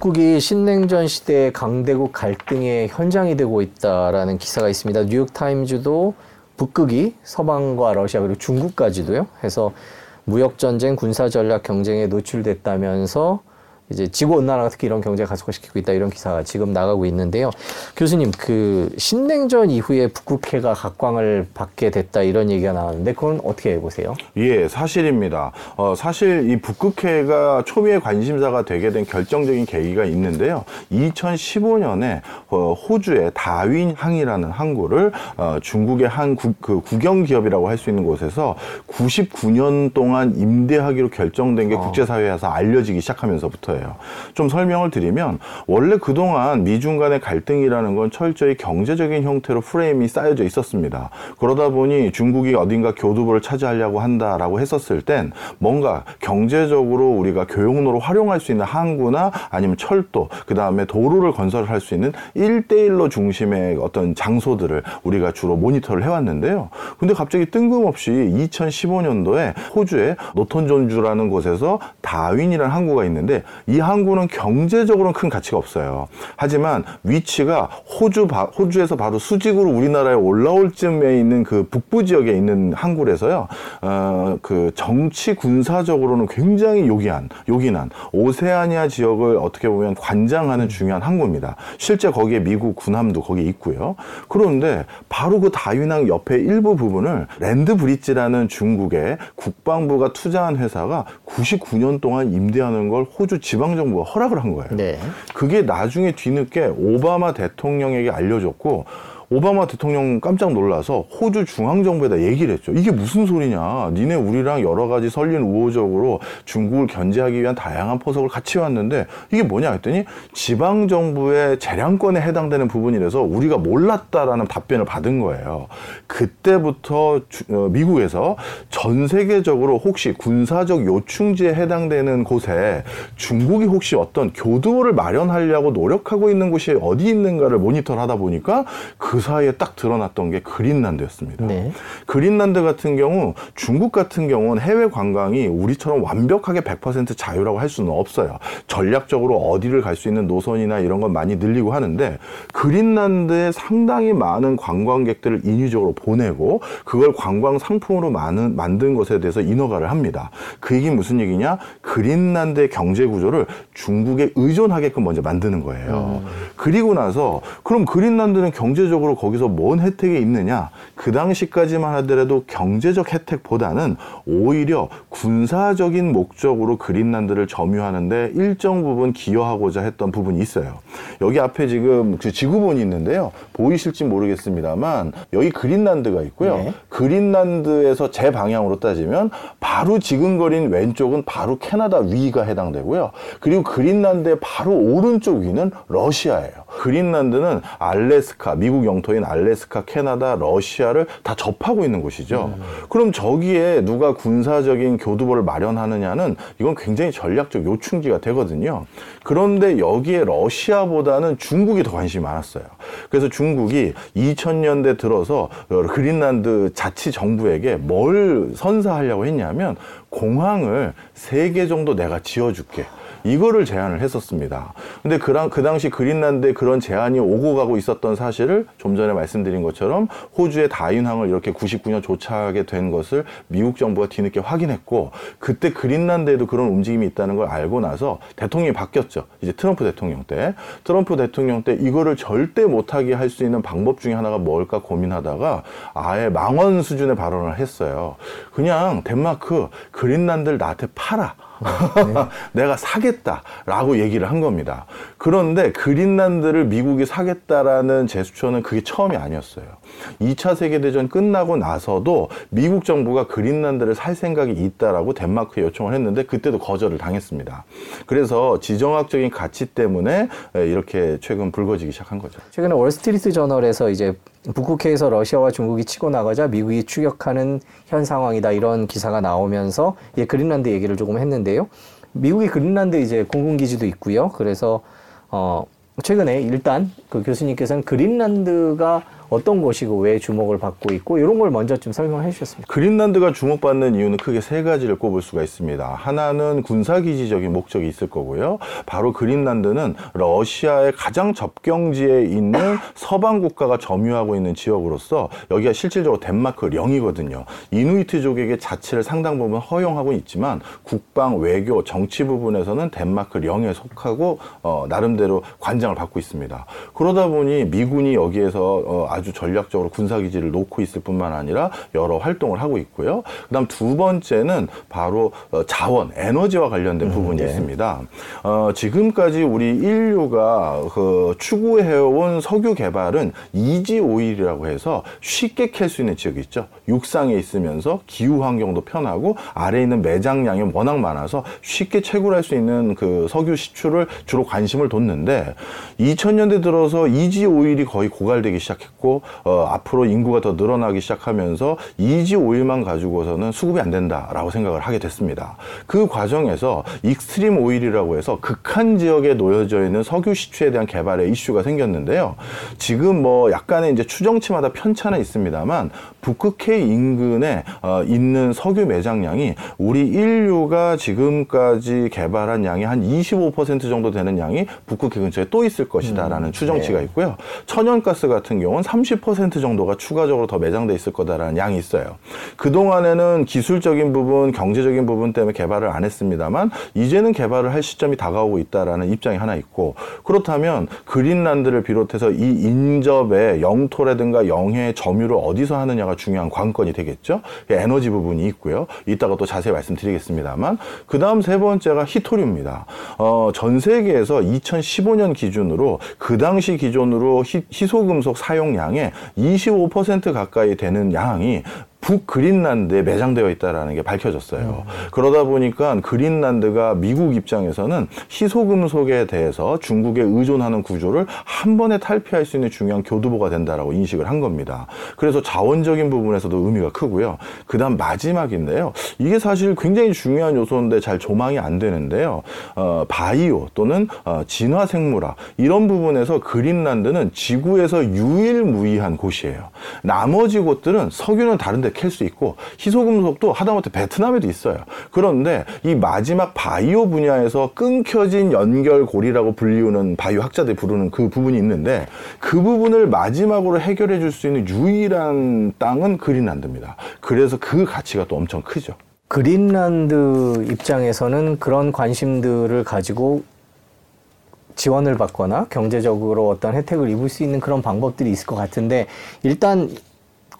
북극이 신냉전 시대의 강대국 갈등의 현장이 되고 있다라는 기사가 있습니다. 뉴욕 타임즈도 북극이 서방과 러시아 그리고 중국까지도요. 해서 무역 전쟁, 군사 전략 경쟁에 노출됐다면서 이제 지구 온난화가 특히 이런 경제를 가속화시키고 있다 이런 기사가 지금 나가고 있는데요. 교수님 그 신냉전 이후에 북극해가 각광을 받게 됐다 이런 얘기가 나왔는데 그건 어떻게 보세요? 예, 사실입니다. 어, 사실 이 북극해가 초미의 관심사가 되게 된 결정적인 계기가 있는데요. 2015년에 어, 호주의 다윈항이라는 항구를 어, 중국의 한 구, 그 국영 기업이라고 할 수 있는 곳에서 99년 동안 임대하기로 결정된 게 어. 국제사회에서 알려지기 시작하면서부터예요. 좀 설명을 드리면 원래 그동안 미중 간의 갈등이라는 건 철저히 경제적인 형태로 프레임이 쌓여져 있었습니다. 그러다 보니 중국이 어딘가 교두보를 차지하려고 한다라고 했었을 땐 뭔가 경제적으로 우리가 교역로로 활용할 수 있는 항구나 아니면 철도, 그 다음에 도로를 건설할 수 있는 일대일로 중심의 어떤 장소들을 우리가 주로 모니터를 해왔는데요. 근데 갑자기 뜬금없이 2015년도에 호주의 노턴존주라는 곳에서 다윈이라는 항구가 있는데 이 항구는 경제적으로는 큰 가치가 없어요. 하지만 위치가 호주 바, 호주에서 바로 수직으로 우리나라에 올라올 쯤에 있는 그 북부 지역에 있는 항구라서요. 어, 그 정치 군사적으로는 굉장히 요기한 요긴한 오세아니아 지역을 어떻게 보면 관장하는 중요한 항구입니다. 실제 거기에 미국 군함도 거기 있고요. 그런데 바로 그 다윈항 옆에 일부 부분을 랜드 브릿지라는 중국의 국방부가 투자한 회사가 99년 동안 임대하는 걸 호주 지방 정부가 허락을 한 거예요. 네. 그게 나중에 뒤늦게 오바마 대통령에게 알려졌고 오바마 대통령 깜짝 놀라서 호주 중앙정부에다 얘기를 했죠. 이게 무슨 소리냐. 니네 우리랑 여러 가지 설린 우호적으로 중국을 견제하기 위한 다양한 포석을 같이 왔는데 이게 뭐냐 했더니 지방정부의 재량권에 해당되는 부분이라서 우리가 몰랐다라는 답변을 받은 거예요. 그때부터 주- 어, 미국에서 전 세계적으로 혹시 군사적 요충지에 해당되는 곳에 중국이 혹시 어떤 교두보를 마련하려고 노력하고 있는 곳이 어디 있는가를 모니터를 하다 보니까 그 사이에 딱 드러났던 게 그린란드였습니다. 네. 그린란드 같은 경우 중국 같은 경우는 해외 관광이 우리처럼 완벽하게 100% 자유라고 할 수는 없어요. 전략적으로 어디를 갈 수 있는 노선이나 이런 건 많이 늘리고 하는데 그린란드에 상당히 많은 관광객들을 인위적으로 보내고 그걸 관광 상품으로 많은, 만든 것에 대해서 인허가를 합니다. 그 얘기 무슨 얘기냐? 그린란드의 경제 구조를 중국에 의존하게끔 먼저 만드는 거예요. 그리고 나서 그럼 그린란드는 경제적으로 거기서 뭔 혜택이 있느냐? 그 당시까지만 하더라도 경제적 혜택보다는 오히려 군사적인 목적으로 그린란드를 점유하는데 일정 부분 기여하고자 했던 부분이 있어요. 여기 앞에 지금 그 지구본이 있는데요. 보이실지 모르겠습니다만 여기 그린란드가 있고요. 네. 그린란드에서 제 방향으로 따지면 바로 지근거린 왼쪽은 바로 캐나다 위가 해당되고요. 그리고 그린란드의 바로 오른쪽 위는 러시아예요. 그린란드는 알래스카, 미국 영 토인 알래스카, 캐나다, 러시아를 다 접하고 있는 곳이죠. 그럼 저기에 누가 군사적인 교두보를 마련하느냐는 이건 굉장히 전략적 요충지가 되거든요. 그런데 여기에 러시아보다는 중국이 더 관심이 많았어요. 그래서 중국이 2000년대 들어서 어, 그린란드 자치 정부에게 뭘 선사하려고 했냐면 공항을 세 개 정도 내가 지어줄게. 이거를 제안을 했었습니다. 근데 그, 당- 그 당시 그린란드에 그런 제안이 오고 가고 있었던 사실을 좀 전에 말씀드린 것처럼 호주의 다윈항을 이렇게 99년 조차하게 된 것을 미국 정부가 뒤늦게 확인했고 그때 그린란드에도 그런 움직임이 있다는 걸 알고 나서 대통령이 바뀌었죠. 이제 트럼프 대통령 때. 트럼프 대통령 때 이거를 절대 못하게 할 수 있는 방법 중에 하나가 뭘까 고민하다가 아예 망언 수준의 발언을 했어요. 그냥 덴마크 그린란드를 나한테 팔아. 내가 사겠다라고 얘기를 한 겁니다. 그런데 그린란드를 미국이 사겠다라는 제스처는 그게 처음이 아니었어요. 2차 세계대전 끝나고 나서도 미국 정부가 그린란드를 살 생각이 있다라고 덴마크에 요청을 했는데 그때도 거절을 당했습니다. 그래서 지정학적인 가치 때문에 이렇게 최근 불거지기 시작한 거죠. 최근에 월스트리트 저널에서 이제 북극해에서 러시아와 중국이 치고 나가자 미국이 추격하는 현 상황이다 이런 기사가 나오면서 예, 그린란드 얘기를 조금 했는데요. 미국이 그린란드 이제 공군 기지도 있고요. 그래서 어 최근에 일단 그 교수님께서는 그린란드가 어떤 곳이고 왜 주목을 받고 있고 이런 걸 먼저 좀 설명해 주셨습니다. 그린란드가 주목받는 이유는 크게 세 가지를 꼽을 수가 있습니다. 하나는 군사기지적인 목적이 있을 거고요. 바로 그린란드는 러시아의 가장 접경지에 있는 서방 국가가 점유하고 있는 지역으로서 여기가 실질적으로 덴마크 령이거든요. 이누이트족에게 자치를 상당 부분 허용하고 있지만 국방, 외교, 정치 부분에서는 덴마크 령에 속하고 어, 나름대로 관장을 받고 있습니다. 그러다 보니 미군이 여기에서 어, 아주 전략적으로 군사기지를 놓고 있을 뿐만 아니라 여러 활동을 하고 있고요. 그 다음 두 번째는 바로 어, 자원, 에너지와 관련된 부분이 네. 있습니다. 어, 지금까지 우리 인류가 그 추구해온 석유 개발은 이지 오일이라고 해서 쉽게 캘 수 있는 지역이 있죠. 육상에 있으면서 기후 환경도 편하고 아래에 있는 매장량이 워낙 많아서 쉽게 채굴할 수 있는 그 석유 시추를 주로 관심을 뒀는데 2000년대 들어서 easy oil이 거의 고갈되기 시작했고 어, 앞으로 인구가 더 늘어나기 시작하면서 easy oil만 가지고서는 수급이 안 된다라고 생각을 하게 됐습니다. 그 과정에서 extreme oil이라고 해서 극한 지역에 놓여져 있는 석유 시추에 대한 개발의 이슈가 생겼는데요. 지금 뭐 약간의 이제 추정치마다 편차는 있습니다만 북극해 인근에 어, 있는 석유 매장량이 우리 인류가 지금까지 개발한 양이 한 25% 정도 되는 양이 북극해 근처에 또 있을 것이다라는 추정치가 있고요. 천연가스 같은 경우는 30% 정도가 추가적으로 더 매장돼 있을 거다라는 양이 있어요. 그동안에는 기술적인 부분, 경제적인 부분 때문에 개발을 안 했습니다만 이제는 개발을 할 시점이 다가오고 있다라는 입장이 하나 있고 그렇다면 그린란드를 비롯해서 이 인접의 영토라든가 영해의 점유를 어디서 하느냐가 중요한 관건이 되겠죠. 에너지 부분이 있고요. 이따가 또 자세히 말씀드리겠습니다만 그 다음 세 번째가 히토리입니다. 어, 전 세계에서 2015년 기준으로 그 당시 기준으로 희, 희소금속 사용량 의 25% 가까이 되는 양이 북그린란드에 매장되어 있다라는 게 밝혀졌어요. 그러다 보니까 그린란드가 미국 입장에서는 희소금속에 대해서 중국에 의존하는 구조를 한 번에 탈피할 수 있는 중요한 교두보가 된다라고 인식을 한 겁니다. 그래서 자원적인 부분에서도 의미가 크고요. 그다음 마지막인데요. 이게 사실 굉장히 중요한 요소인데 잘 조망이 안 되는데요. 어, 바이오 또는 어, 진화생물학 이런 부분에서 그린란드는 지구에서 유일무이한 곳이에요. 나머지 곳들은 석유는 다른데 캘 수 있고 희소금속도 하다못해 베트남에도 있어요. 그런데 이 마지막 바이오 분야에서 끊겨진 연결고리라고 불리우는 바이오 학자들이 부르는 그 부분이 있는데 그 부분을 마지막으로 해결해 줄 수 있는 유일한 땅은 그린란드입니다. 그래서 그 가치가 또 엄청 크죠. 그린란드 입장에서는 그런 관심들을 가지고 지원을 받거나 경제적으로 어떤 혜택을 입을 수 있는 그런 방법들이 있을 것 같은데 일단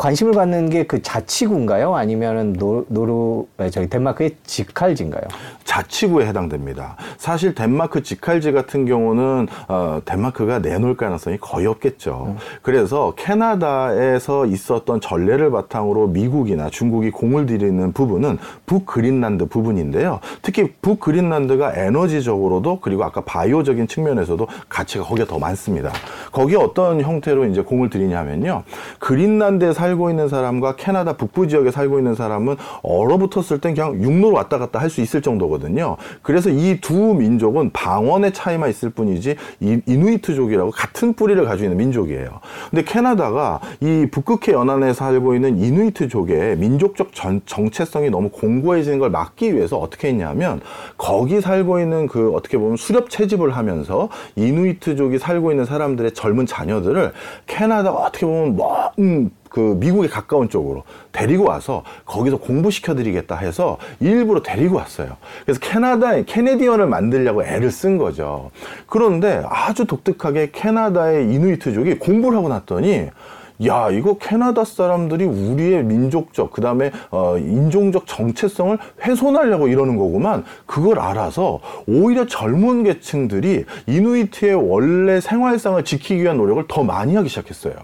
관심을 갖는 게 그 자치구인가요? 아니면은 노, 노르 저기 덴마크의 직할지인가요? 자치구에 해당됩니다. 사실 덴마크 직할지 같은 경우는 어, 덴마크가 내놓을 가능성이 거의 없겠죠. 그래서 캐나다에서 있었던 전례를 바탕으로 미국이나 중국이 공을 들이는 부분은 북그린란드 부분인데요. 특히 북그린란드가 에너지적으로도 그리고 아까 바이오적인 측면에서도 가치가 거기가 더 많습니다. 거기에 어떤 형태로 이제 공을 들이냐면요. 그린란드에 살고 있는 사람과 캐나다 북부 지역에 살고 있는 사람은 얼어붙었을 땐 그냥 육로로 왔다 갔다 할 수 있을 정도거든요. 그래서 이 두 민족은 방언의 차이만 있을 뿐이지 이 이누이트족이라고 같은 뿌리를 가지고 있는 민족이에요. 근데 캐나다가 이 북극해 연안에 살고 있는 이누이트족의 민족적 전- 정체성이 너무 공고해지는 걸 막기 위해서 어떻게 했냐면 거기 살고 있는 그 어떻게 보면 수렵 채집을 하면서 이누이트족이 살고 있는 사람들의 젊은 자녀들을 캐나다가 어떻게 보면 뭐, 음, 그 미국에 가까운 쪽으로 데리고 와서 거기서 공부시켜드리겠다 해서 일부러 데리고 왔어요. 그래서 캐나다에 캐네디언을 만들려고 애를 쓴 거죠. 그런데 아주 독특하게 캐나다의 이누이트족이 공부를 하고 났더니 야, 이거 캐나다 사람들이 우리의 민족적, 그 다음에, 어, 인종적 정체성을 훼손하려고 이러는 거구만. 그걸 알아서 오히려 젊은 계층들이 이누이트의 원래 생활상을 지키기 위한 노력을 더 많이 하기 시작했어요.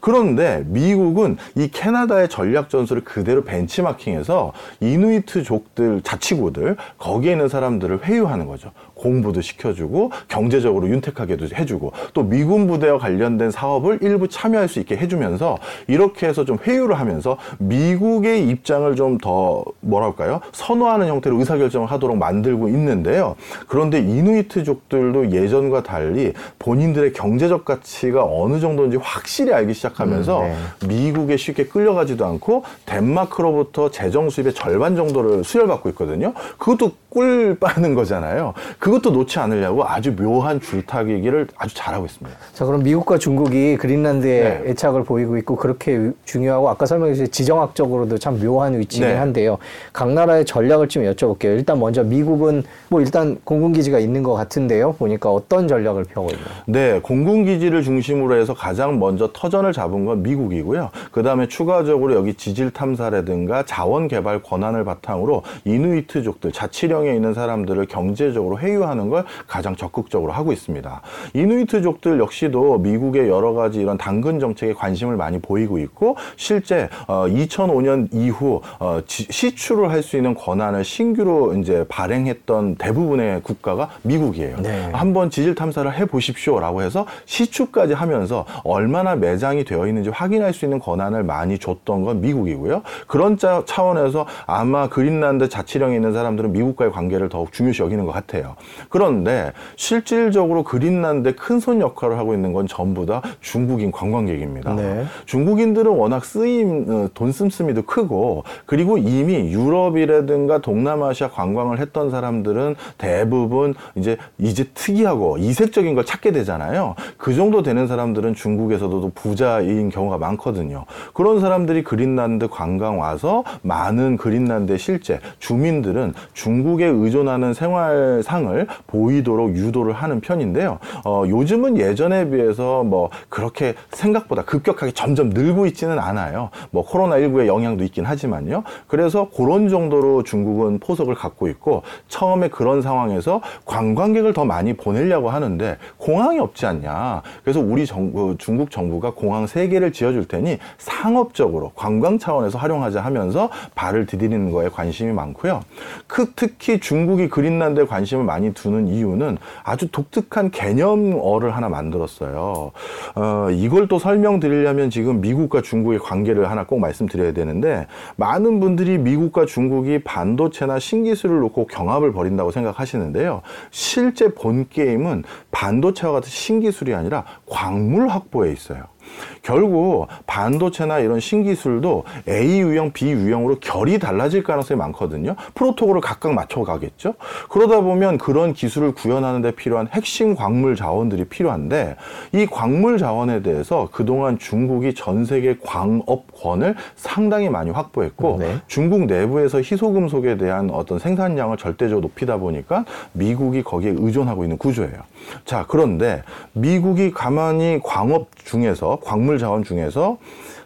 그런데 미국은 이 캐나다의 전략 전술을 그대로 벤치마킹해서 이누이트족들, 자치구들, 거기에 있는 사람들을 회유하는 거죠. 공부도 시켜주고, 경제적으로 윤택하게도 해주고, 또 미군 부대와 관련된 사업을 일부 참여할 수 있게 해주면서 이렇게 해서 좀 회유를 하면서 미국의 입장을 좀 더 뭐랄까요 선호하는 형태로 의사결정을 하도록 만들고 있는데요. 그런데 이누이트족들도 예전과 달리 본인들의 경제적 가치가 어느 정도인지 확실히 알기 시작하면서 음, 미국에 쉽게 끌려가지도 않고 덴마크로부터 재정 수입의 절반 정도를 수혈받고 있거든요. 그것도 꿀 빠는 거잖아요. 그것도 놓지 않으려고 아주 묘한 줄타기기를 아주 잘하고 있습니다. 자, 그럼 미국과 중국이 그린란드에 네. 애착을 보이고 있고 그렇게 위- 중요하고 아까 설명해 주신 지정학적으로도 참 묘한 위치긴 네. 한데요. 각 나라의 전략을 좀 여쭤볼게요. 일단 먼저 미국은 뭐 일단 공군기지가 있는 것 같은데요. 보니까 어떤 전략을 펴고 있나요? 네, 공군기지를 중심으로 해서 가장 먼저 터전을 잡은 건 미국이고요. 그 다음에 추가적으로 여기 지질 탐사라든가 자원 개발 권한을 바탕으로 이누이트족들, 자치령 에 있는 사람들을 경제적으로 회유하는 걸 가장 적극적으로 하고 있습니다. 이누이트족들 역시도 미국의 여러 가지 이런 당근 정책에 관심을 많이 보이고 있고 실제 어, 2005년 이후 어, 지- 시추를 할 수 있는 권한을 신규로 이제 발행했던 대부분의 국가가 미국이에요. 네. 한번 지질 탐사를 해 보십시오라고 해서 시추까지 하면서 얼마나 매장이 되어 있는지 확인할 수 있는 권한을 많이 줬던 건 미국이고요. 그런 짜- 차원에서 아마 그린란드 자치령에 있는 사람들은 미국과의 관계를 더욱 중요시 여기는 것 같아요. 그런데 실질적으로 그린란드의 큰손 역할을 하고 있는 건 전부 다 중국인 관광객입니다. 네. 중국인들은 워낙 쓰임 어, 돈 씀씀이도 크고 그리고 이미 유럽이라든가 동남아시아 관광을 했던 사람들은 대부분 이제 이제 특이하고 이색적인 걸 찾게 되잖아요. 그 정도 되는 사람들은 중국에서도 부자인 경우가 많거든요. 그런 사람들이 그린란드 관광 와서 많은 그린란드의 실제 주민들은 중국 에 의존하는 생활상을 보이도록 유도를 하는 편인데요. 어, 요즘은 예전에 비해서 뭐 그렇게 생각보다 급격하게 점점 늘고 있지는 않아요. 뭐 코로나19의 영향도 있긴 하지만요. 그래서 그런 정도로 중국은 포석을 갖고 있고 처음에 그런 상황에서 관광객을 더 많이 보내려고 하는데 공항이 없지 않냐. 그래서 우리 정부, 중국 정부가 공항 세 개를 지어줄 테니 상업적으로 관광 차원에서 활용하자 하면서 발을 디디는 거에 관심이 많고요. 그 특히 중국이 그린란드에 관심을 많이 두는 이유는 아주 독특한 개념어를 하나 만들었어요. 어, 이걸 또 설명드리려면 지금 미국과 중국의 관계를 하나 꼭 말씀드려야 되는데 많은 분들이 미국과 중국이 반도체나 신기술을 놓고 경합을 벌인다고 생각하시는데요. 실제 본 게임은 반도체와 같은 신기술이 아니라 광물 확보에 있어요. 결국 반도체나 이런 신기술도 A 유형, B 유형으로 결이 달라질 가능성이 많거든요. 프로토콜을 각각 맞춰가겠죠. 그러다 보면 그런 기술을 구현하는 데 필요한 핵심 광물 자원들이 필요한데 이 광물 자원에 대해서 그동안 중국이 전 세계 광업권을 상당히 많이 확보했고 네. 중국 내부에서 희소금속에 대한 어떤 생산량을 절대적으로 높이다 보니까 미국이 거기에 의존하고 있는 구조예요. 자, 그런데 미국이 가만히 광업 중에서 광물 자원 중에서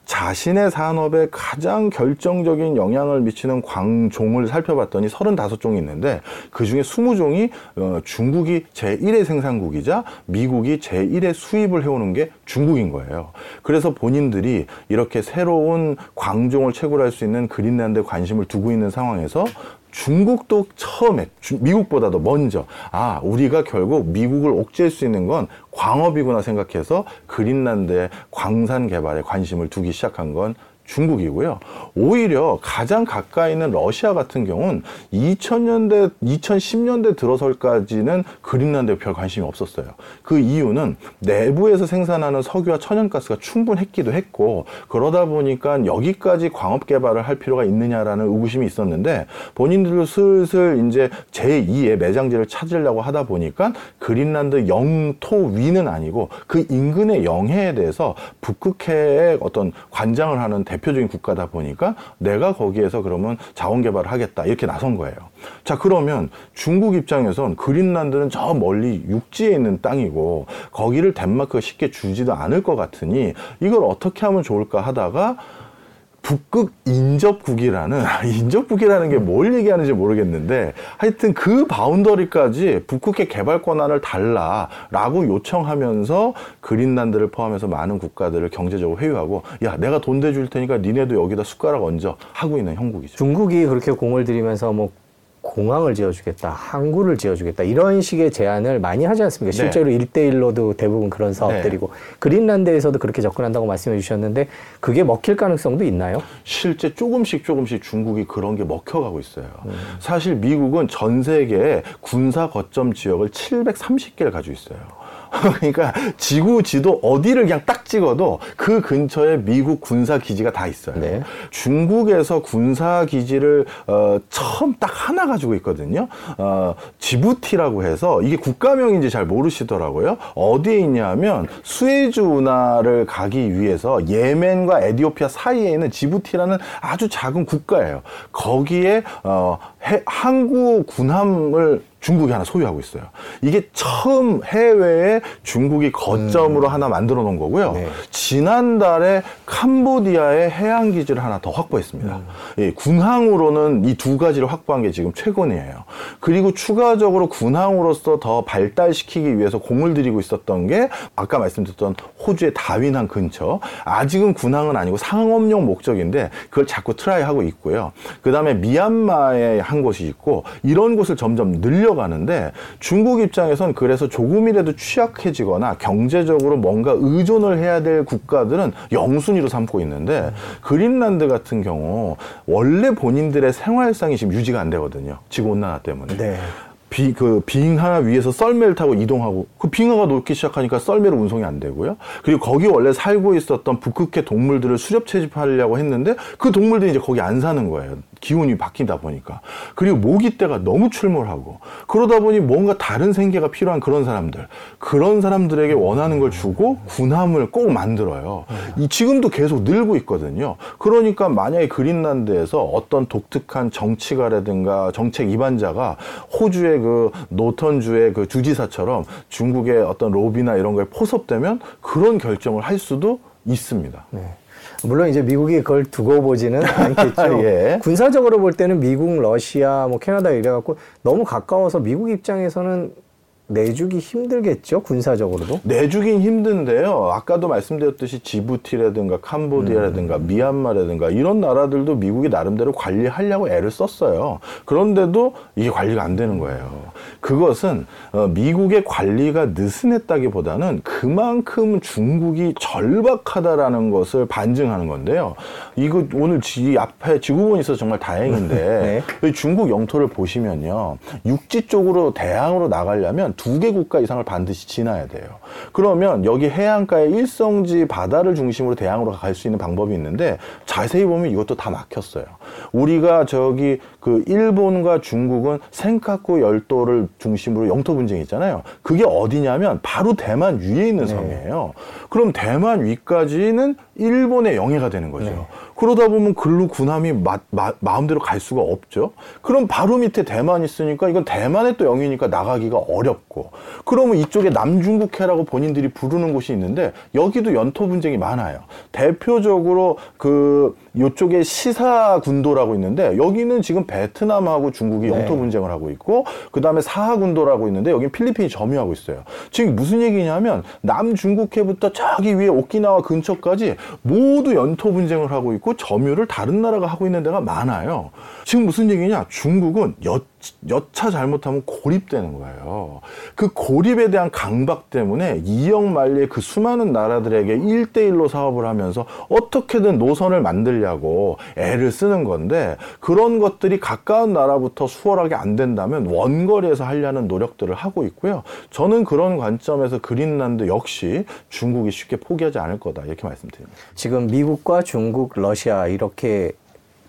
자신의 산업에 가장 결정적인 영향을 미치는 광종을 살펴봤더니 35종이 있는데 그 중에 20종이 어, 중국이 제1의 생산국이자 미국이 제1의 수입을 해오는 게 중국인 거예요. 그래서 본인들이 이렇게 새로운 광종을 채굴할 수 있는 그린란드에 관심을 두고 있는 상황에서 중국도 처음에 주- 미국보다도 먼저 아 우리가 결국 미국을 옥죄할 수 있는 건 광업이구나 생각해서 그린란드의 광산 개발에 관심을 두기 시작한 건 중국이고요. 오히려 가장 가까이 있는 러시아 같은 경우는 2000년대, 2010년대 들어설까지는 그린란드에 별 관심이 없었어요. 그 이유는 내부에서 생산하는 석유와 천연가스가 충분했기도 했고, 그러다 보니까 여기까지 광업 개발을 할 필요가 있느냐라는 의구심이 있었는데, 본인들도 슬슬 이제 제2의 매장지를 찾으려고 하다 보니까 그린란드 영토 위는 아니고 그 인근의 영해에 대해서 북극해의 어떤 관장을 하는 대 표적인 국가다 보니까 내가 거기에서 그러면 자원 개발을 하겠다 이렇게 나선 거예요. 자 그러면 중국 입장에선 그린란드는 저 멀리 육지에 있는 땅이고 거기를 덴마크가 쉽게 주지도 않을 것 같으니 이걸 어떻게 하면 좋을까 하다가 북극 인접국이라는 인접국이라는 게 뭘 얘기하는지 모르겠는데 하여튼 그 바운더리까지 북극해 개발 권한을 달라라고 요청하면서 그린란드를 포함해서 많은 국가들을 경제적으로 회유하고 야 내가 돈 대줄 테니까 니네도 여기다 숟가락 얹어 하고 있는 형국이죠. 중국이 그렇게 공을 들이면서 뭐 공항을 지어주겠다, 항구를 지어주겠다 이런 식의 제안을 많이 하지 않습니까? 네. 실제로 일대일로도 대부분 그런 사업들이고 그린란드에서도 그렇게 접근한다고 말씀해 주셨는데 그게 먹힐 가능성도 있나요? 실제 조금씩 조금씩 중국이 그런 게 먹혀가고 있어요. 사실 미국은 전 세계에 군사 거점 지역을 730개를 가지고 있어요. 그러니까 지구 지도 어디를 그냥 딱 찍어도 그 근처에 미국 군사 기지가 다 있어요. 네. 중국에서 군사 기지를 어, 처음 딱 하나 가지고 있거든요. 어, 지부티라고 해서 이게 국가명인지 잘 모르시더라고요. 어디에 있냐면 수에즈 운하를 가기 위해서 예멘과 에디오피아 사이에 있는 지부티라는 아주 작은 국가예요. 거기에 어, 해- 항구 군함을 중국이 하나 소유하고 있어요. 이게 처음 해외에 중국이 거점으로 하나 만들어 놓은 거고요. 네. 지난달에 캄보디아에 해양 기지를 하나 더 확보했습니다. 예, 군항으로는 이 두 가지를 확보한 게 지금 최근이에요. 그리고 추가적으로 군항으로서 더 발달시키기 위해서 공을 들이고 있었던 게 아까 말씀드렸던 호주의 다윈항 근처. 아직은 군항은 아니고 상업용 목적인데 그걸 자꾸 트라이하고 있고요. 그 다음에 미얀마에 한 곳이 있고 이런 곳을 점점 늘려가는데 중국 입장에선 그래서 조금이라도 취약해지거나 경제적으로 뭔가 의존을 해야 될 국가들은 영순위로 삼고 있는데 그린란드 같은 경우 원래 본인들의 생활상이 지금 유지가 안 되거든요. 지구 온난화 때문에. 네. 비, 그, 빙하 위에서 썰매를 타고 이동하고, 그 빙하가 녹기 시작하니까 썰매로 운송이 안 되고요. 그리고 거기 원래 살고 있었던 북극해 동물들을 수렵 채집하려고 했는데, 그 동물들이 이제 거기 안 사는 거예요. 기온이 바뀌다 보니까. 그리고 모기떼가 너무 출몰하고, 그러다 보니 뭔가 다른 생계가 필요한 그런 사람들, 그런 사람들에게 원하는 걸 주고, 군함을 꼭 만들어요. 이, 지금도 계속 늘고 있거든요. 그러니까 만약에 그린란드에서 어떤 독특한 정치가라든가 정책 입안자가 호주의 그 노턴주의 그 주지사처럼 중국의 어떤 로비나 이런 거에 포섭되면 그런 결정을 할 수도 있습니다. 네. 물론 이제 미국이 그걸 두고 보지는 않겠죠. 예. 군사적으로 볼 때는 미국, 러시아, 뭐 캐나다 이래갖고 너무 가까워서 미국 입장에서는 내주기 힘들겠죠. 군사적으로도. 내주긴 힘든데요. 아까도 말씀드렸듯이 지부티라든가 캄보디아라든가 미얀마라든가 이런 나라들도 미국이 나름대로 관리하려고 애를 썼어요. 그런데도 이게 관리가 안 되는 거예요. 그것은 어, 미국의 관리가 느슨했다기보다는 그만큼 중국이 절박하다라는 것을 반증하는 건데요. 이거 오늘 지 앞에 지구본이 있어서 정말 다행인데 이 중국 영토를 보시면요. 육지 쪽으로 대항으로 나가려면 두 개 국가 이상을 반드시 지나야 돼요. 그러면 여기 해안가의 일성지 바다를 중심으로 대항으로 갈 수 있는 방법이 있는데 자세히 보면 이것도 다 막혔어요. 우리가 저기 그 일본과 중국은 센카쿠 열도를 중심으로 영토 분쟁이 있잖아요. 그게 어디냐면 바로 대만 위에 있는 섬이에요. 그럼 대만 위까지는 일본의 영해가 되는 거죠. 네. 그러다 보면 글로 군함이 마, 음대로 갈 수가 없죠. 그럼 바로 밑에 대만 있으니까 이건 대만의 또 영이니까 나가기가 어렵고 그러면 이쪽에 남중국해라고 본인들이 부르는 곳이 있는데 여기도 연토 분쟁이 많아요. 대표적으로 그 요쪽에 시사 군도라고 있는데 여기는 지금 베트남하고 중국이 네. 영토 분쟁을 하고 있고 그다음에 사하 군도라고 있는데 여기는 필리핀이 점유하고 있어요. 지금 무슨 얘기냐면 남중국해부터 저기 위에 오키나와 근처까지 모두 연토 분쟁을 하고 있고 점유를 다른 나라가 하고 있는 데가 많아요. 지금 무슨 얘기냐? 중국은 여, 여차 잘못하면 고립되는 거예요. 그 고립에 대한 강박 때문에 이영 만리의 그 수많은 나라들에게 일대일로 사업을 하면서 어떻게든 노선을 만들려고 애를 쓰는 건데 그런 것들이 가까운 나라부터 수월하게 안 된다면 원거리에서 하려는 노력들을 하고 있고요. 저는 그런 관점에서 그린란드 역시 중국이 쉽게 포기하지 않을 거다 이렇게 말씀드립니다. 지금 미국과 중국, 러시아 이렇게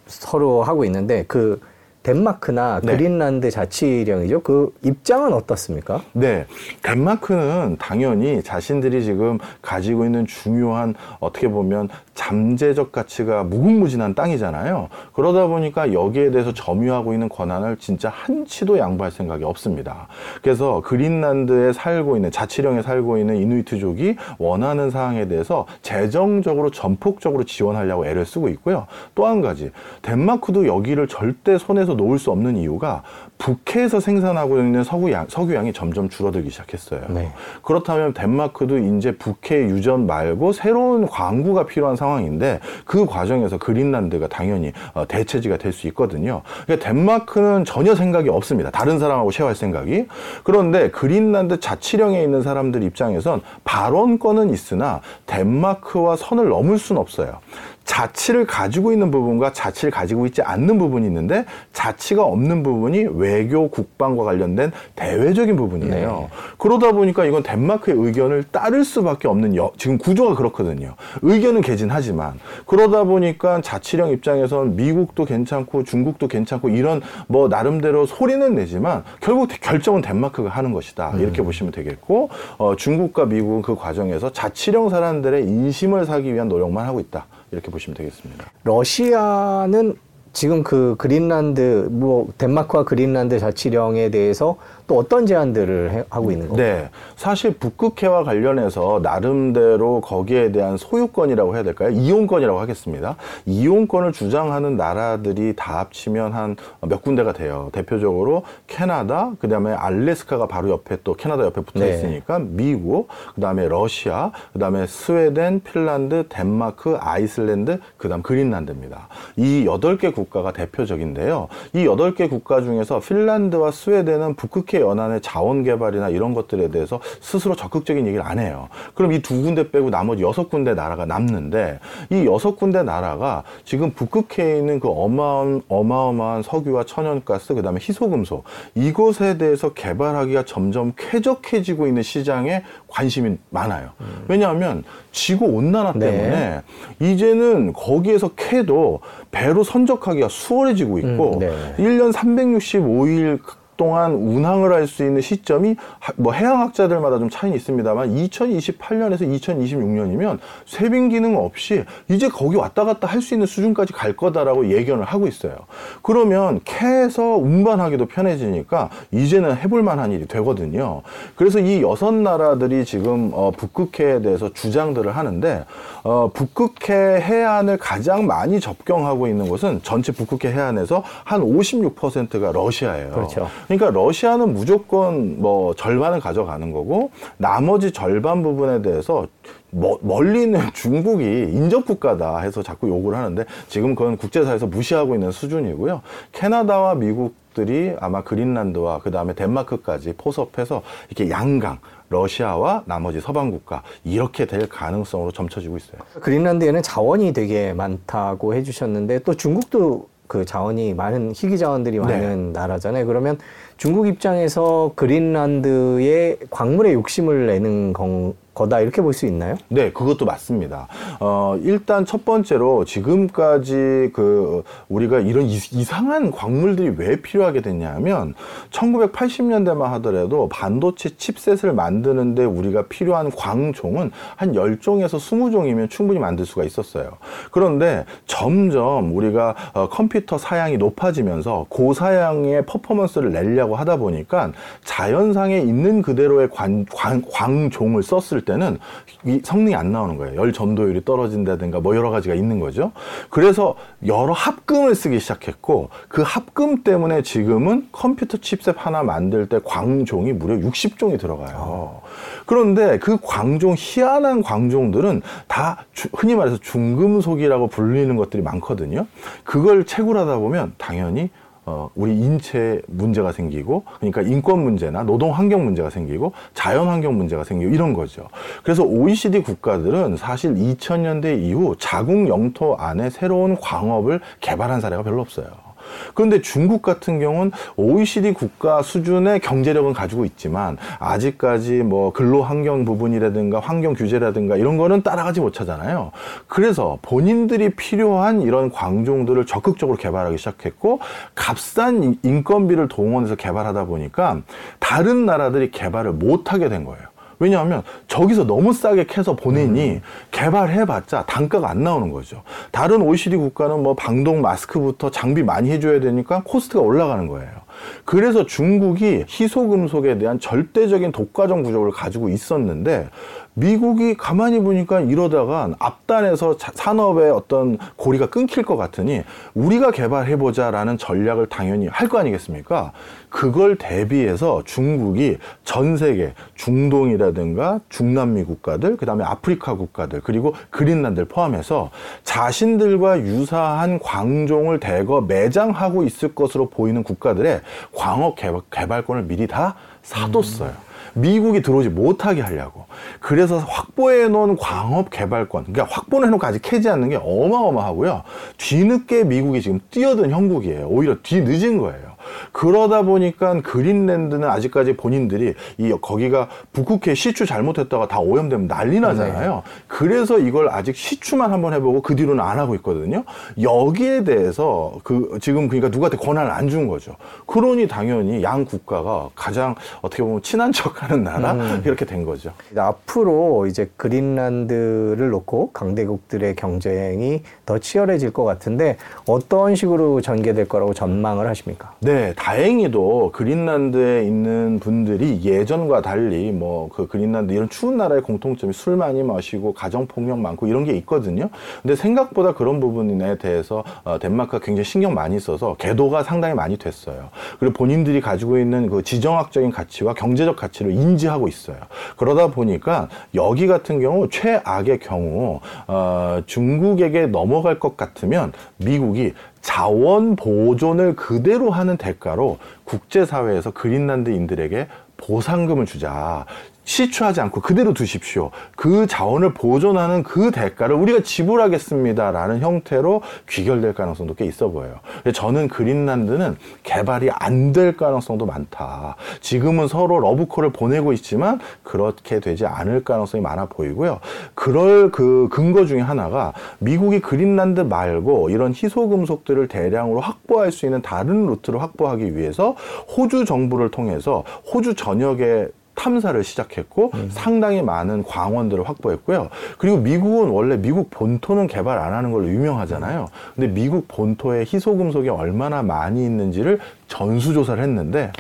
서로 하고 있는데 그 덴마크나 네. 그린란드 자치령이죠. 그 입장은 어떻습니까? 네. 덴마크는 당연히 자신들이 지금 가지고 있는 중요한 어떻게 보면 잠재적 가치가 무궁무진한 땅이잖아요. 그러다 보니까 여기에 대해서 점유하고 있는 권한을 진짜 한치도 양보할 생각이 없습니다. 그래서 그린란드에 살고 있는 자치령에 살고 있는 이누이트족이 원하는 사항에 대해서 재정적으로 전폭적으로 지원하려고 애를 쓰고 있고요. 또 한 가지 덴마크도 여기를 절대 손에서 놓을 수 없는 이유가 북해에서 생산하고 있는 석유양, 석유양이 점점 줄어들기 시작했어요. 네. 그렇다면 덴마크도 이제 북해 유전 말고 새로운 광구가 필요한 상황인데 그 과정에서 그린란드가 당연히 어, 대체지가 될 수 있거든요. 그러니까 덴마크는 전혀 생각이 없습니다. 다른 사람하고 쉐어할 생각이. 그런데 그린란드 자치령에 있는 사람들 입장에선 발언권은 있으나 덴마크와 선을 넘을 수는 없어요. 자치를 가지고 있는 부분과 자치를 가지고 있지 않는 부분이 있는데 자치가 없는 부분이 외교 국방과 관련된 대외적인 부분이에요. 네. 그러다 보니까 이건 덴마크의 의견을 따를 수밖에 없는 여, 지금 구조가 그렇거든요. 의견은 개진하지만 그러다 보니까 자치령 입장에선 미국도 괜찮고 중국도 괜찮고 이런 뭐 나름대로 소리는 내지만 결국 결정은 덴마크가 하는 것이다 이렇게 보시면 되겠고 어, 중국과 미국은 그 과정에서 자치령 사람들의 인심을 사기 위한 노력만 하고 있다 이렇게 보시면 되겠습니다. 러시아는 지금 그 그린란드 뭐 덴마크와 그린란드 자치령에 대해서 또 어떤 제안들을 해- 하고 있는 건가요? 네. 사실 북극해와 관련해서 나름대로 거기에 대한 소유권이라고 해야 될까요? 이용권이라고 하겠습니다. 이용권을 주장하는 나라들이 다 합치면 한 몇 군데가 돼요. 대표적으로 캐나다, 그 다음에 알래스카가 바로 옆에 또 캐나다 옆에 붙어 네. 있으니까 미국, 그 다음에 러시아, 그 다음에 스웨덴, 핀란드, 덴마크, 아이슬란드, 그 다음 그린란드입니다. 이 여덟 개 국가가 대표적인데요. 이 여덟 개 국가 중에서 핀란드와 스웨덴은 북극해 연안의 자원 개발이나 이런 것들에 대해서 스스로 적극적인 얘기를 안 해요. 그럼 이 두 군데 빼고 나머지 여섯 군데 나라가 남는데 이 여섯 군데 나라가 지금 북극해에 있는 그 어마어마한, 어마어마한 석유와 천연가스 그다음에 희소금속 이것에 대해서 개발하기가 점점 쾌적해지고 있는 시장에 관심이 많아요. 왜냐하면 지구 온난화 네. 때문에 이제는 거기에서 캐도 배로 선적하기가 수월해지고 있고 음, 네. 1년 365일 동안 운항을 할 수 있는 시점이 하- 뭐 해양학자들마다 좀 차이는 있습니다만 2028년에서 2026년이면 쇄빙 기능 없이 이제 거기 왔다 갔다 할 수 있는 수준까지 갈 거다라고 예견을 하고 있어요. 그러면 캐에서 운반하기도 편해지니까 이제는 해볼 만한 일이 되거든요. 그래서 이 여섯 나라들이 지금 어, 북극해에 대해서 주장들을 하는데 어, 북극해 해안을 가장 많이 접경하고 있는 곳은 전체 북극해 해안에서 한 56%가 러시아예요. 그렇죠. 그러니까 러시아는 무조건 뭐 절반을 가져가는 거고 나머지 절반 부분에 대해서 뭐- 멀리 있는 중국이 인접 국가다 해서 자꾸 욕을 하는데 지금 그건 국제사에서 무시하고 있는 수준이고요. 캐나다와 미국들이 아마 그린란드와 그 다음에 덴마크까지 포섭해서 이렇게 양강 러시아와 나머지 서방 국가 이렇게 될 가능성으로 점쳐지고 있어요. 그린란드에는 자원이 되게 많다고 해주셨는데 또 중국도 그 자원이 많은 희귀 자원들이 많은 나라잖아요. 그러면 중국 입장에서 그린란드의 광물에 욕심을 내는 건, 거다 이렇게 볼 수 있나요? 네, 그것도 맞습니다. 어, 일단 첫 번째로 지금까지 그 우리가 이런 이- 이상한 광물들이 왜 필요하게 됐냐면 1980년대만 하더라도 반도체 칩셋을 만드는데 우리가 필요한 광종은 한 10종에서 20종이면 충분히 만들 수가 있었어요. 그런데 점점 우리가 어, 컴퓨터 사양이 높아지면서 고사양의 퍼포먼스를 내려고 하다 보니까 자연상에 있는 그대로의 관, 광, 광종을 썼을 때는 이 성능이 안 나오는 거예요. 열 전도율이 떨어진다든가 뭐 여러 가지가 있는 거죠. 그래서 여러 합금을 쓰기 시작했고 그 합금 때문에 지금은 컴퓨터 칩셋 하나 만들 때 광종이 무려 60종이 들어가요. 그런데 그 광종 희한한 광종들은 다 주- 흔히 말해서 중금속이라고 불리는 것들이 많거든요. 그걸 채굴하다 보면 당연히 어, 우리 인체 문제가 생기고, 그러니까 인권 문제나 노동 환경 문제가 생기고, 자연 환경 문제가 생기고, 이런 거죠. 그래서 OECD 국가들은 사실 2000년대 이후 자국 영토 안에 새로운 광업을 개발한 사례가 별로 없어요. 그런데 중국 같은 경우는 OECD 국가 수준의 경제력은 가지고 있지만 아직까지 뭐 근로 환경 부분이라든가 환경 규제라든가 이런 거는 따라가지 못하잖아요. 그래서 본인들이 필요한 이런 광종들을 적극적으로 개발하기 시작했고 값싼 인- 인건비를 동원해서 개발하다 보니까 다른 나라들이 개발을 못하게 된 거예요. 왜냐하면 저기서 너무 싸게 캐서 보내니 개발해봤자 단가가 안 나오는 거죠. 다른 OECD 국가는 뭐 방독 마스크부터 장비 많이 해줘야 되니까 코스트가 올라가는 거예요. 그래서 중국이 희소금속에 대한 절대적인 독과점 구조를 가지고 있었는데 미국이 가만히 보니까 이러다가 앞단에서 자- 산업의 어떤 고리가 끊길 것 같으니 우리가 개발해보자라는 전략을 당연히 할 거 아니겠습니까? 그걸 대비해서 중국이 전 세계 중동이라든가 중남미 국가들, 그 다음에 아프리카 국가들, 그리고 그린란드를 포함해서 자신들과 유사한 광종을 대거 매장하고 있을 것으로 보이는 국가들의 광업 개발, 개발 권을 미리 다 사뒀어요. 미국이 들어오지 못하게 하려고. 그래서 확보해 놓은 광업 개발권, 그러니까 확보해 놓고 아직 캐지 않는 게 어마어마하고요. 뒤늦게 미국이 지금 뛰어든 형국이에요. 오히려 뒤늦은 거예요. 그러다 보니까 그린랜드는 아직까지 본인들이 이 거기가 북극해 시추 잘못했다가 다 오염되면 난리 나잖아요. 그래서 이걸 아직 시추만 한번 해보고 그 뒤로는 안 하고 있거든요. 여기에 대해서 그 지금 그러니까 누구한테 권한을 안 준 거죠. 그러니 당연히 양 국가가 가장 어떻게 보면 친한 척하는 나라 이렇게 된 거죠. 앞으로 이제 그린란드를 놓고 강대국들의 경쟁이 더 치열해질 것 같은데 어떤 식으로 전개될 거라고 전망을 하십니까? 네, 다행히도 그린란드에 있는 분들이 예전과 달리 뭐 그 그린란드 이런 추운 나라의 공통점이 술 많이 마시고 가정 폭력 많고 이런 게 있거든요. 근데 생각보다 그런 부분에 대해서 어, 덴마크가 굉장히 신경 많이 써서 개도가 상당히 많이 됐어요. 그리고 본인들이 가지고 있는 그 지정학적인 가치와 경제적 가치를 인지하고 있어요. 그러다 보니까 여기 같은 경우 최악의 경우 어, 중국에게 넘어갈 것 같으면 미국이 자원 보존을 그대로 하는 대가로 국제사회에서 그린란드인들에게 보상금을 주자. 시추하지 않고 그대로 두십시오. 그 자원을 보존하는 그 대가를 우리가 지불하겠습니다라는 형태로 귀결될 가능성도 꽤 있어 보여요. 저는 그린란드는 개발이 안 될 가능성도 많다. 지금은 서로 러브콜을 보내고 있지만 그렇게 되지 않을 가능성이 많아 보이고요. 그럴 그 근거 중에 하나가 미국이 그린란드 말고 이런 희소금속들을 대량으로 확보할 수 있는 다른 루트를 확보하기 위해서 호주 정부를 통해서 호주 전역에 탐사를 시작했고 상당히 많은 광원들을 확보했고요. 그리고 미국은 원래 미국 본토는 개발 안 하는 걸로 유명하잖아요. 근데 미국 본토에 희소금속이 얼마나 많이 있는지를 전수조사를 했는데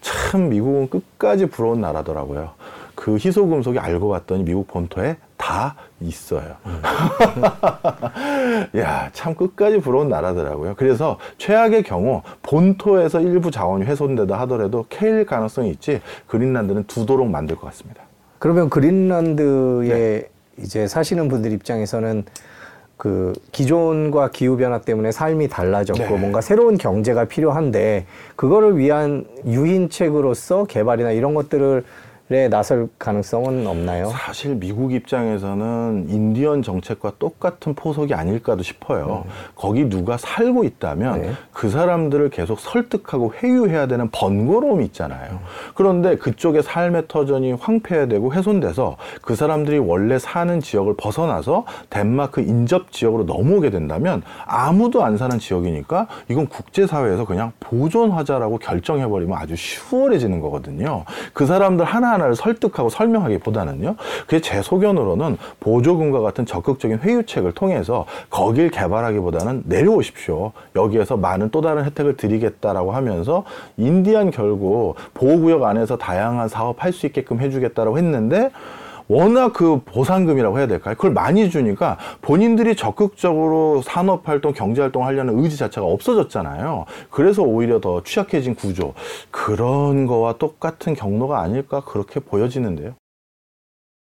참 미국은 끝까지 부러운 나라더라고요. 그 희소금속이 알고 봤더니 미국 본토에 다 있어요. 야, 참 끝까지 부러운 나라더라고요. 그래서 최악의 경우 본토에서 일부 자원이 훼손되다 하더라도 캐일 가능성이 있지 그린란드는 두도록 만들 것 같습니다. 그러면 그린란드에 이제 사시는 분들 입장에서는 그 기존과 기후 변화 때문에 삶이 달라졌고 네. 뭔가 새로운 경제가 필요한데 그거를 위한 유인책으로서 개발이나 이런 것들을 에 나설 가능성은 없나요? 사실 미국 입장에서는 인디언 정책과 똑같은 포석이 아닐까도 싶어요. 거기 누가 살고 있다면 네. 그 사람들을 계속 설득하고 회유해야 되는 번거로움이 있잖아요. 그런데 그쪽의 삶의 터전이 황폐화되고 훼손돼서 그 사람들이 원래 사는 지역을 벗어나서 덴마크 인접 지역으로 넘어오게 된다면 아무도 안 사는 지역이니까 이건 국제사회에서 그냥 보존하자라고 결정해버리면 아주 수월해지는 거거든요. 그 사람들 하나하나를 설득하고 설명하기보다는요. 그게 제 소견으로는 보조금과 같은 적극적인 회유책을 통해서 거길 개발하기보다는 내려오십시오. 여기에서 많은 또 다른 혜택을 드리겠다라고 하면서 인디안 결국 보호구역 안에서 다양한 사업 할 수 있게끔 해주겠다라고 했는데 워낙 그 보상금이라고 해야 될까요? 그걸 많이 주니까 본인들이 적극적으로 산업활동, 경제활동 하려는 의지 자체가 없어졌잖아요. 그래서 오히려 더 취약해진 구조. 그런 거와 똑같은 경로가 아닐까 그렇게 보여지는데요.